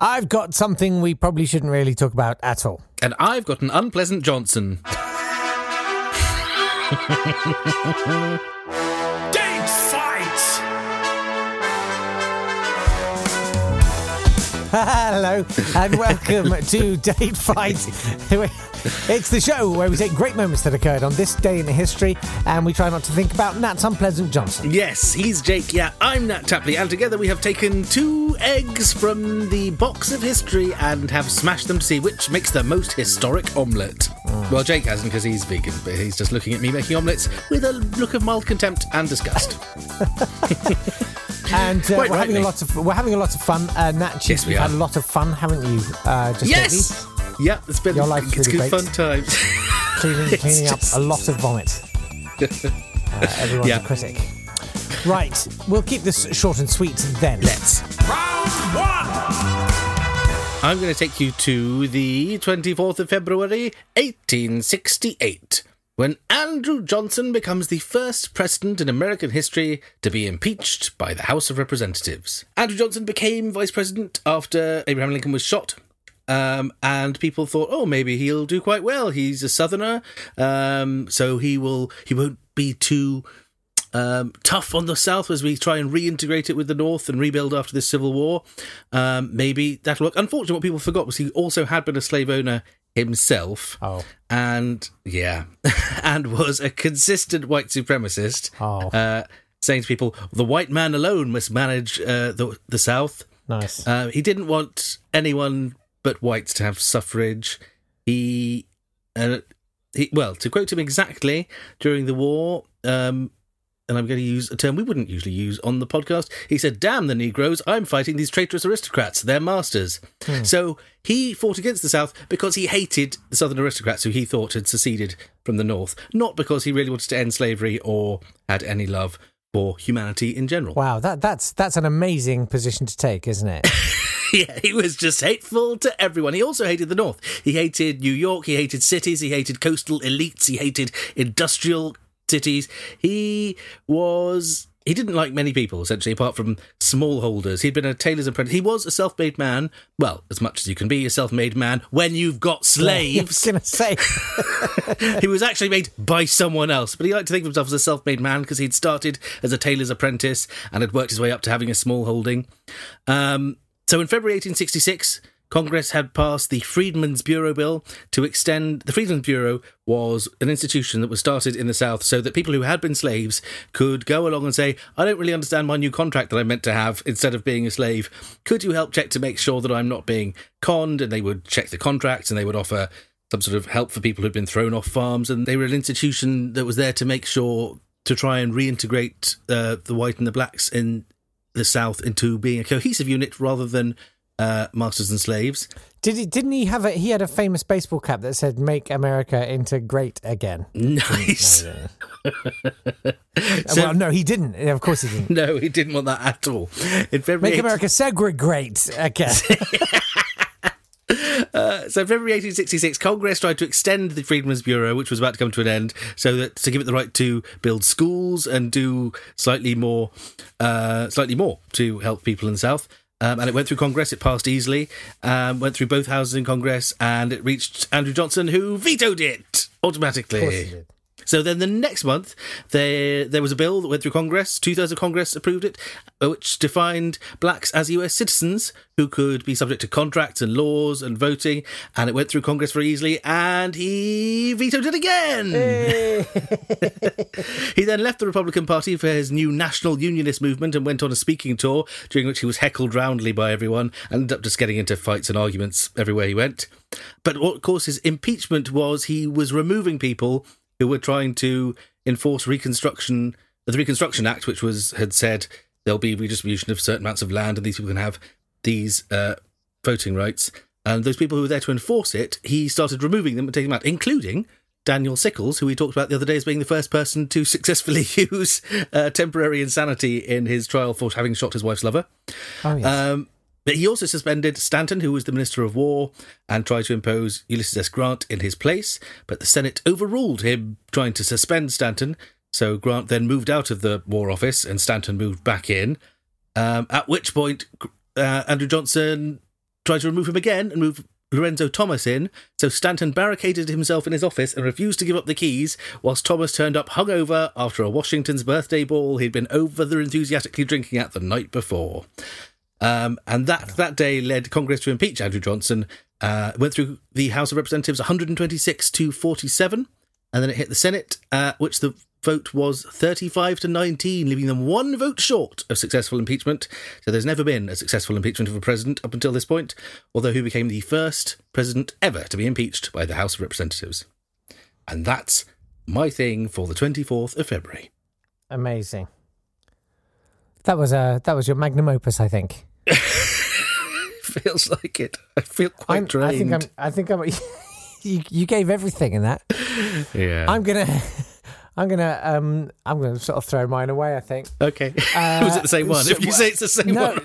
I've got something we probably shouldn't really talk about at all. And I've got an unpleasant Johnson. Hello and welcome to Date Fight. It's the show where we take great moments that occurred on this day in history and we try not to think about Natt's unpleasant Johnson. Yes, he's Jake. Yeah, I'm Natt Tapley, and together we have taken two eggs from the box of history and have smashed them to see which makes the most historic omelette. Mm. Well, Jake hasn't because he's vegan, but he's just looking at me making omelettes with a look of mild contempt and disgust. And uh, we're having a lot of we're having a lot of fun. Uh, Natt, Yes, we you've had a lot of fun, haven't you? Uh, just yes. Yeah, it's been Your life's it's really good great. fun times. cleaning, It's cleaning just- up a lot of vomit. Uh, everyone's Yeah. a critic. Right, we'll keep this short and sweet then. Let's. Round one! I'm going to take you to the 24th of February, 1868, when Andrew Johnson becomes the first president in American history to be impeached by the House of Representatives. Andrew Johnson became vice president after Abraham Lincoln was shot. Um, and people thought, oh, maybe he'll do quite well. He's a Southerner, um, so he will. He won't be too um, tough on the South as we try and reintegrate it with the North and rebuild after this Civil War. Um, maybe that'll work. Unfortunately, what people forgot was he also had been a slave owner himself. Oh. And, yeah, and was a consistent white supremacist, Oh. uh, saying to people, the white man alone must manage uh, the, the South. Nice. Uh, he didn't want anyone but whites to have suffrage. He, uh, he well, to quote him exactly, during the war, um, and I'm going to use a term we wouldn't usually use on the podcast. He said, "Damn the Negroes! I'm fighting these traitorous aristocrats. They're masters." Hmm. So he fought against the South because he hated the Southern aristocrats who he thought had seceded from the North, not because he really wanted to end slavery or had any love for humanity in general. Wow, that that's that's an amazing position to take, isn't it? Yeah, he was just hateful to everyone. He also hated the North. He hated New York. He hated cities. He hated coastal elites. He hated industrial cities. He was. He didn't like many people, essentially, apart from smallholders. He'd been a tailor's apprentice. He was a self made man. Well, as much as you can be a self made man when you've got I was slaves. going to say. he was actually made by someone else, but he liked to think of himself as a self made man because he'd started as a tailor's apprentice and had worked his way up to having a small holding. Um, so in February 1866, Congress had passed the Freedmen's Bureau Bill to extend. The Freedmen's Bureau was an institution that was started in the South so that people who had been slaves could go along and say, I don't really understand my new contract that I'm meant to have instead of being a slave. Could you help check to make sure that I'm not being conned? And they would check the contracts and they would offer some sort of help for people who'd been thrown off farms. And they were an institution that was there to make sure to try and reintegrate uh, the white and the blacks in the South into being a cohesive unit rather than uh, masters and slaves. Did he? Didn't he have a? He had a famous baseball cap that said "Make America into Great Again." Nice. Uh, well, no, he didn't. Of course, he didn't. No, he didn't want that at all. In February, Make America segregate again. uh, so February 1866, Congress tried to extend the Freedmen's Bureau, which was about to come to an end, so that to give it the right to build schools and do slightly more, uh, slightly more to help people in the South. Um, and it went through Congress. It passed easily. Um, went through both houses in Congress, and it reached Andrew Johnson, who vetoed it automatically. Of course he did. So then the next month, there there was a bill that went through Congress. Two thirds of Congress approved it, which defined blacks as U.S. citizens who could be subject to contracts and laws and voting. And it went through Congress very easily, and he vetoed it again. he then left the Republican Party for his new national unionist movement and went on a speaking tour, during which he was heckled roundly by everyone and ended up just getting into fights and arguments everywhere he went. But what caused his impeachment was he was removing people who were trying to enforce Reconstruction, the Reconstruction Act, which was had said there'll be redistribution of certain amounts of land and these people can have these uh, voting rights. And those people who were there to enforce it, he started removing them and taking them out, including Daniel Sickles, who we talked about the other day as being the first person to successfully use uh, temporary insanity in his trial for having shot his wife's lover. Oh yes. Um, but he also suspended Stanton, who was the Minister of War, and tried to impose Ulysses S. Grant in his place. But the Senate overruled him trying to suspend Stanton. So Grant then moved out of the War Office and Stanton moved back in. Um, at which point, uh, Andrew Johnson tried to remove him again and move Lorenzo Thomas in, so Stanton barricaded himself in his office and refused to give up the keys, whilst Thomas turned up hungover after a Washington's birthday ball he'd been over enthusiastically drinking at the night before. Um, and that, that day led Congress to impeach Andrew Johnson. Uh, went through the House of Representatives 126 to 47, and then it hit the Senate, uh, which the vote was 35 to 19, leaving them one vote short of successful impeachment. So there's never been a successful impeachment of a president up until this point, although who became the first president ever to be impeached by the House of Representatives. And that's my thing for the 24th of February. Amazing. That was uh, that was your magnum opus, I think. Feels like it. I feel quite I'm- drained. I think I'm. I think I'm. you, you gave everything in that. yeah. I'm gonna. I'm gonna. Um. I'm gonna sort of throw mine away. I think. okay. Uh, Was it the same one? so- if you say it's the same no. one.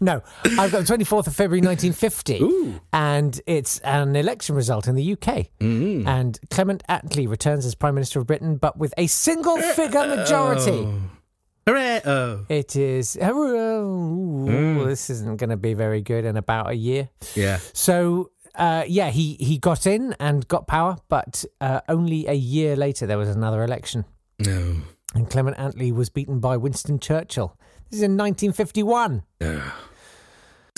no, I've got the 24th of February 1950, and it's an election result in the UK. Mm. And Clement Attlee returns as Prime Minister of Britain, but with a single figure majority. Hooray! Oh. It is. Mm. This isn't going to be very good in about a year. Yeah. So, uh, yeah, he, he got in and got power, but uh, only a year later there was another election. No. And Clement Attlee was beaten by Winston Churchill. This is in 1951.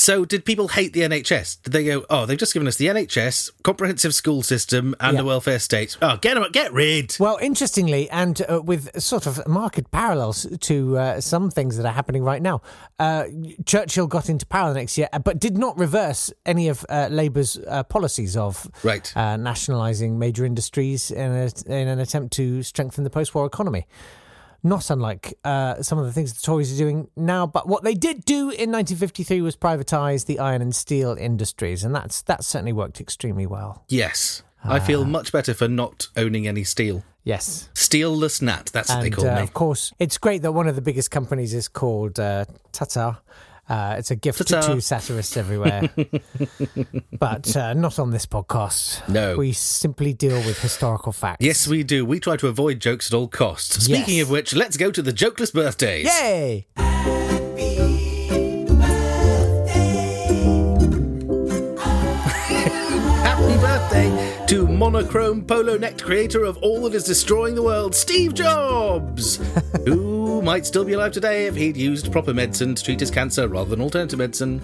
So, did people hate the NHS? Did they go, "Oh, they've just given us the NHS, comprehensive school system, and Yeah. a welfare state. Oh, get 'em- get rid." Well, interestingly, and uh, with sort of marked parallels to uh, some things that are happening right now, uh, Churchill got into power the next year, but did not reverse any of uh, Labour's uh, policies of Right. uh, nationalising major industries in, a, in an attempt to strengthen the post-war economy. Not unlike uh, some of the things the Tories are doing now, but what they did do in 1953 was privatise the iron and steel industries, and that's that's certainly worked extremely well. Yes, I feel much better for not owning any steel. Yes. Steelless Natt. That's what they call uh, me. of course, it's great that one of the biggest companies is called uh, Tata. Uh, it's a gift Ta-ta. to satirists everywhere, but uh, not on this podcast. No. we simply deal with historical facts. Yes, we do. We try to avoid jokes at all costs. Speaking Yes. of which, let's go to the jokeless birthdays. Yay! Happy birthday to monochrome polo necked creator of all that is destroying the world, Steve Jobs, who might still be alive today if he'd used proper medicine to treat his cancer rather than alternative medicine.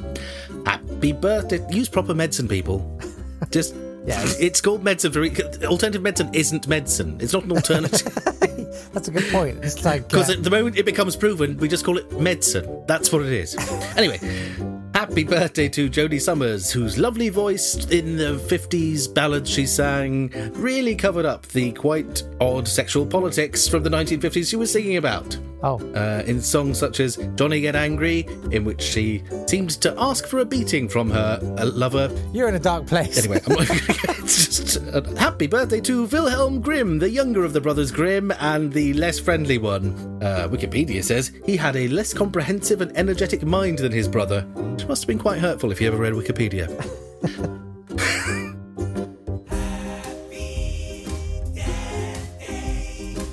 Happy birthday. Use proper medicine, people. Just. Yes. It's called medicine for alternative medicine isn't medicine. It's not an alternative. That's a good point. It's like Because uh, at the moment it becomes proven, we just call it medicine. That's what it is. Anyway, happy birthday to Joanie Sommers, whose lovely voice in the 50s ballads she sang really covered up the quite odd sexual politics from the 1950s she was singing about. Oh, Uh, in songs such as Johnny Get Angry, in which she seemed to ask for a beating from her uh, lover. you're in a dark place. Anyway, just uh, happy birthday to Wilhelm Grimm, the younger of the brothers Grimm and the less friendly one. Uh, Wikipedia says he had a less comprehensive and energetic mind than his brother, which must have been quite hurtful if you ever read Wikipedia.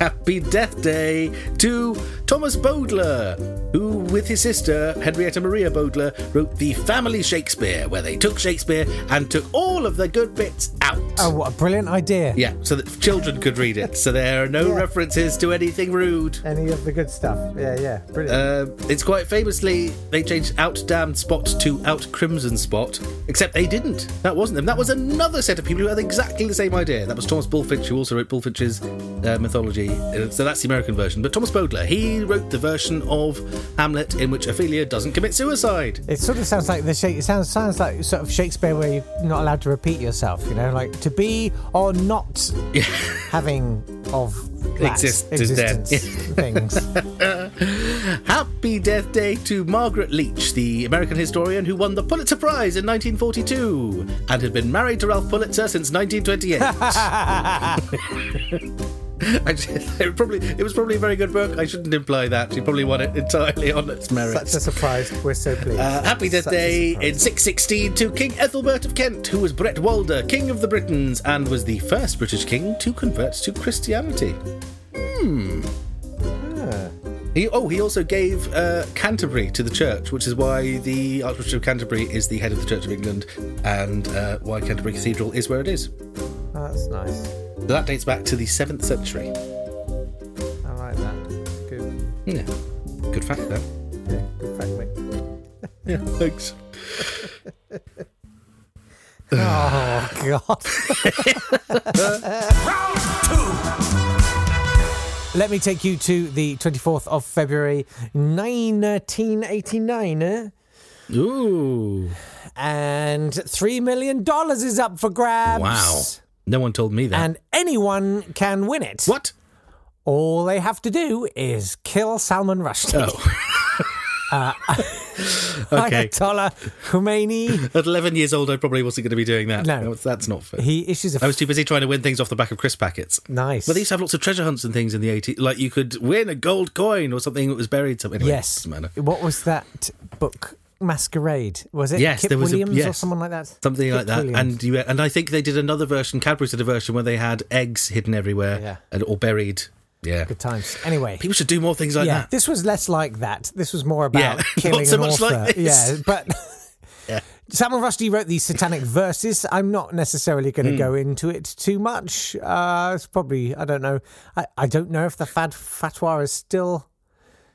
Happy Death Day to Thomas Bowdler, who, with his sister Henrietta Maria Bowdler, wrote the Family Shakespeare, where they took Shakespeare and took all of the good bits out. oh, what a brilliant idea! Yeah, so that children could read it, so there are no Yeah. references to anything rude. Any of the good stuff? Yeah, yeah, brilliant. Uh, it's quite famously they changed out damned spot to out crimson spot, except they didn't. That wasn't them. That was another set of people who had exactly the same idea. That was Thomas Bulfinch, who also wrote Bulfinch's uh, mythology. Uh, So that's the American version. But Thomas Bowdler, he wrote the version of Hamlet in which Ophelia doesn't commit suicide. It sort of sounds like the. It sounds sounds like sort of Shakespeare where you're not allowed to repeat yourself. You know, like to be or not having of Exist existence things. Happy Death Day to Margaret Leech, the American historian who won the Pulitzer Prize in 1942 and had been married to Ralph Pulitzer since 1928. Actually, it, probably, it was probably a very good book. I shouldn't imply that. She probably won it entirely on its merits. Such a surprise. We're so pleased. Uh, happy Death Day in 616 to King Ethelbert of Kent, who was Bretwalda, King of the Britons, and was the first British king to convert to Christianity. Hmm. He, oh, he also gave uh, Canterbury to the church, which is why the Archbishop of Canterbury is the head of the Church of England, and uh, why Canterbury Cathedral is where it is. Oh, that's nice. So that dates back to the seventh century. I like that. Good. Yeah, good fact there. Yeah, good fact, mate. Yeah, thanks. Oh God. Round two. Let me take you to the 24th of February, 1989. eh? Ooh, And $3 million is up for grabs. wow! No one told me that. And anyone can win it. what? All they have to do is kill Salman Rushdie. Oh, uh, okay. Ayatollah Khomeini. At 11 years old, I probably wasn't going to be doing that. No. that's not fair. He issues a I was too busy trying to win things off the back of crisp packets. nice. But they used to have lots of treasure hunts and things in the 80s. Like you could win a gold coin or something that was buried somewhere. Anyway, yes. What was that book? Masquerade. Was it Yes, Kit there was a- Williams or someone like that? Something Kit like that. Williams. And you and I think they did another version, Cadbury did a version where they had eggs hidden everywhere Yeah. and, or buried. Yeah. Good times. Anyway. People should do more things like yeah, that. this was less like that. This was more about Yeah, killing so an much author. like. Yeah, but Yeah. Salman Rushdie wrote these satanic verses. I'm not necessarily going to Hmm. go into it too much. Uh, it's probably I don't know. I, I don't know if the fad fatwa is still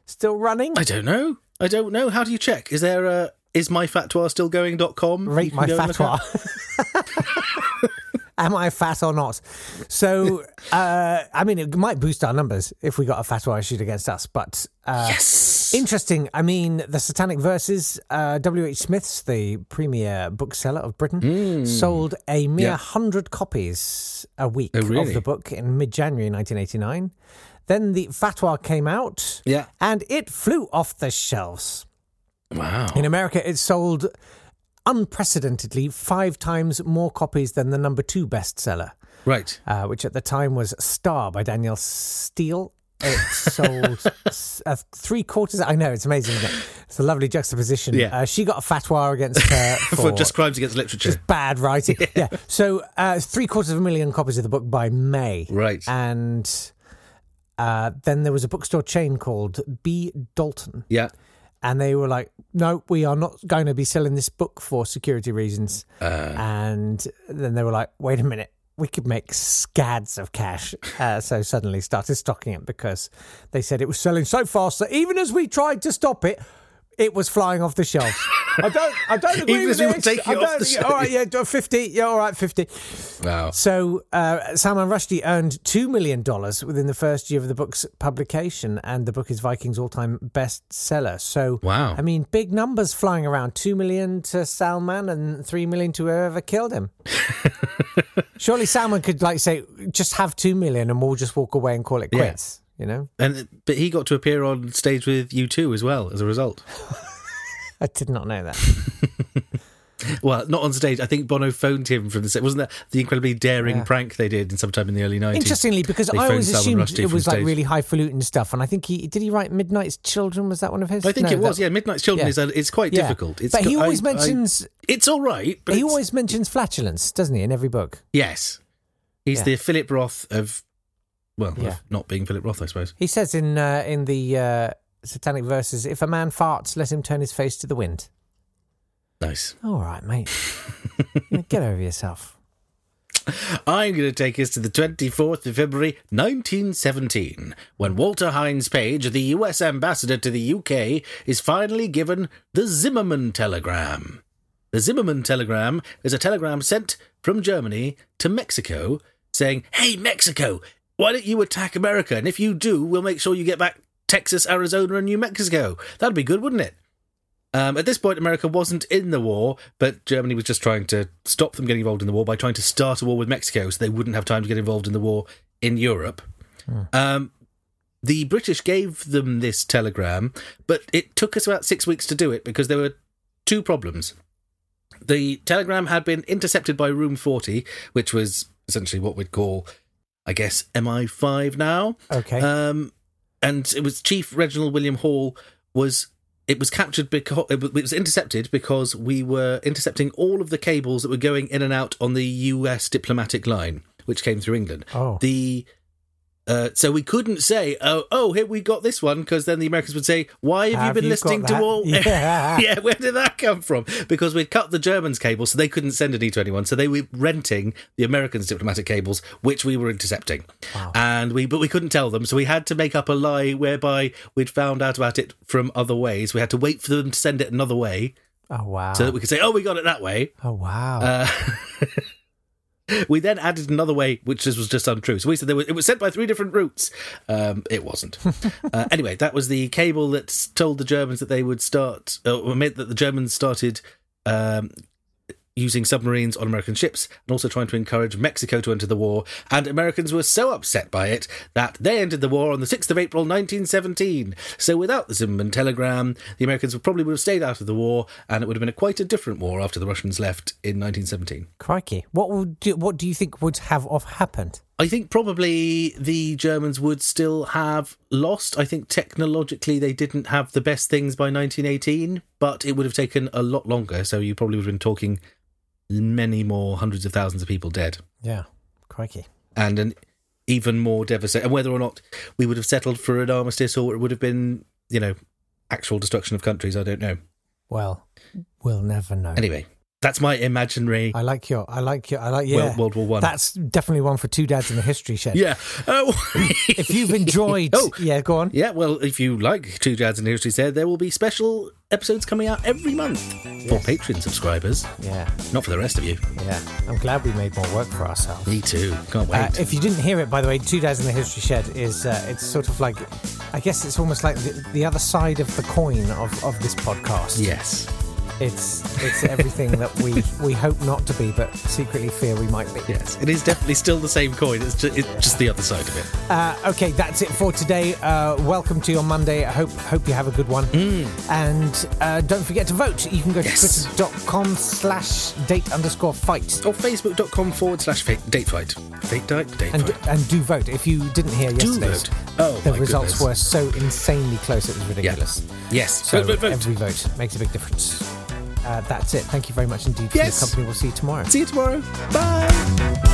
still running. I don't know. I don't know. How do you check? Is there a is myfatwa still going.com? Rate my fatwa. Am I fat or not? So, uh, I mean, it might boost our numbers if we got a fatwa issued against us. But uh, Yes. Interesting. I mean, the Satanic Verses, uh, W.H. Smith's, the premier bookseller of Britain, sold a mere. Yeah. 100 copies a week Oh, really? of the book in mid January 1989. Then the fatwa came out Yeah. and it flew off the shelves. Wow. In America, it sold unprecedentedly five times more copies than the number two bestseller, Right. uh, which at the time was Star by Danielle Steel. It sold uh, three quarters. I know it's amazing. It? It's a lovely juxtaposition. Yeah. Uh, she got a fatwa against her for, For just crimes against literature. just bad writing. Yeah. So uh, three quarters of a million copies of the book by May. Right. And uh, then there was a bookstore chain called B. Dalton yeah. and they were like, "No, we are not going to be selling this book for security reasons." Uh. and then they were like, "Wait a minute, we could make scads of cash." Uh, so suddenly started stocking it because they said it was selling so fast that even as we tried to stop it. It was flying off the shelves. I don't. I don't agree with as we were this. taking I don't- yeah, All right, yeah, fifty. Yeah, all right, fifty. Wow. So uh, Salman Rushdie earned two million dollars within the first year of the book's publication, and the book is Viking's all-time bestseller. So, Wow. I mean, big numbers flying around: two million to Salman and three million to whoever killed him. Surely Salman could like say, "Just have two million, and we'll just walk away and call it Yeah. quits." You know, And but he got to appear on stage with U2 as well as a result. I did not know that. Well, not on stage. I think Bono phoned him from the set. Wasn't that the incredibly daring Yeah. prank they did in sometime in the early nineties? Interestingly, because I always Salman assumed it was like stage. really highfalutin stuff, and I think he did he write Midnight's Children? Was that one of his? I think No, it was. that- Yeah, Midnight's Children Yeah. is a, it's quite Yeah. difficult. It's but he always I- I- mentions it's all right, but he always mentions flatulence, doesn't he, in every book? yes, he's the Philip Roth of well, Yeah. not being Philip Roth, I suppose. He says in uh, in the uh, Satanic verses, "If a man farts, let him turn his face to the wind." Nice. All right, mate, get over yourself. I'm going to take us to the 24th of February 1917, when Walter Hines Page, the US ambassador to the UK, is finally given the Zimmerman telegram. The Zimmerman telegram is a telegram sent from Germany to Mexico saying, Hey, Mexico, why don't you attack America? And if you do, we'll make sure you get back Texas, Arizona, and New Mexico. That'd be good, wouldn't it? Um, at this point, America wasn't in the war, but Germany was just trying to stop them getting involved in the war by trying to start a war with Mexico so they wouldn't have time to get involved in the war in Europe. Um, the British gave them this telegram, but it took us about six weeks to do it because there were two problems. The telegram had been intercepted by Room 40, which was essentially what we'd call, I guess, MI5 now. Okay, Um, and it was Chief Reginald William Hall was it was captured because it was- intercepted because we were intercepting all of the cables that were going in and out on the U.S. diplomatic line, which came through England. Oh. The Uh, so we couldn't say, oh, oh, here we got this one, because then the Americans would say, why have, Have you been you listening to all? Yeah. yeah, where did that come from? Because we'd cut the Germans' cable, so they couldn't send any to anyone. So they were renting the Americans' diplomatic cables, which we were intercepting, and we but we couldn't tell them, so we had to make up a lie whereby we'd found out about it from other ways. We had to wait for them to send it another way, Oh wow. so that we could say, oh, we got it that way. oh wow. Uh, we then added another way, which was just untrue. So we said there was, it was sent by three different routes. Um, it wasn't. uh, anyway, that was the cable that told the Germans that they would start, uh, or meant that the Germans started um, using submarines on American ships and also trying to encourage Mexico to enter the war. And Americans were so upset by it that they entered the war on the 6th of April 1917. So without the Zimmerman telegram, the Americans would probably would have stayed out of the war and it would have been a quite a different war after the Russians left in 1917. Crikey. What would what do you think would have of happened? I think probably the Germans would still have lost. I think technologically they didn't have the best things by 1918, but it would have taken a lot longer. So you probably would have been talking many more hundreds of thousands of people dead Yeah. Crikey. and an even more devastating. And whether or not we would have settled for an armistice or it would have been, you know, actual destruction of countries, I don't know. Well, we'll never know. Anyway, that's my imaginary I like your. I like your. I like yeah. World, World War One. That's definitely one for two dads in the history shed. yeah. Oh. If you've enjoyed, Oh. yeah, go on. Yeah, well, if you like Two Dads in the History shed, there will be special episodes coming out every month for Patreon subscribers. Yeah, Not for the rest of you. yeah. I'm glad we made more work for ourselves. Me too. Can't wait. Uh, if you didn't hear it, by the way, Two Dads in the History Shed is uh, it's sort of like, I guess it's almost like the, the other side of the coin of, of this podcast. yes. It's it's everything that we we hope not to be, but secretly fear we might be. Yes. It is definitely still the same coin. It's just, it's just the other side of it. Uh, okay, that's it for today. Uh, welcome to your Monday. I hope hope you have a good one. And uh, don't forget to vote. You can go to Yes. twitter.com slash date underscore fight. Or facebook.com forward slash date fight. Date, date, date And, fight. and do vote. If you didn't hear Do yesterday's, vote. Oh, the results goodness. were so insanely close it was ridiculous. Yes. So vote, vote, vote. every vote makes a big difference. Uh, that's it. Thank you very much indeed for Yes. your company. We'll see you tomorrow. See you tomorrow. Bye.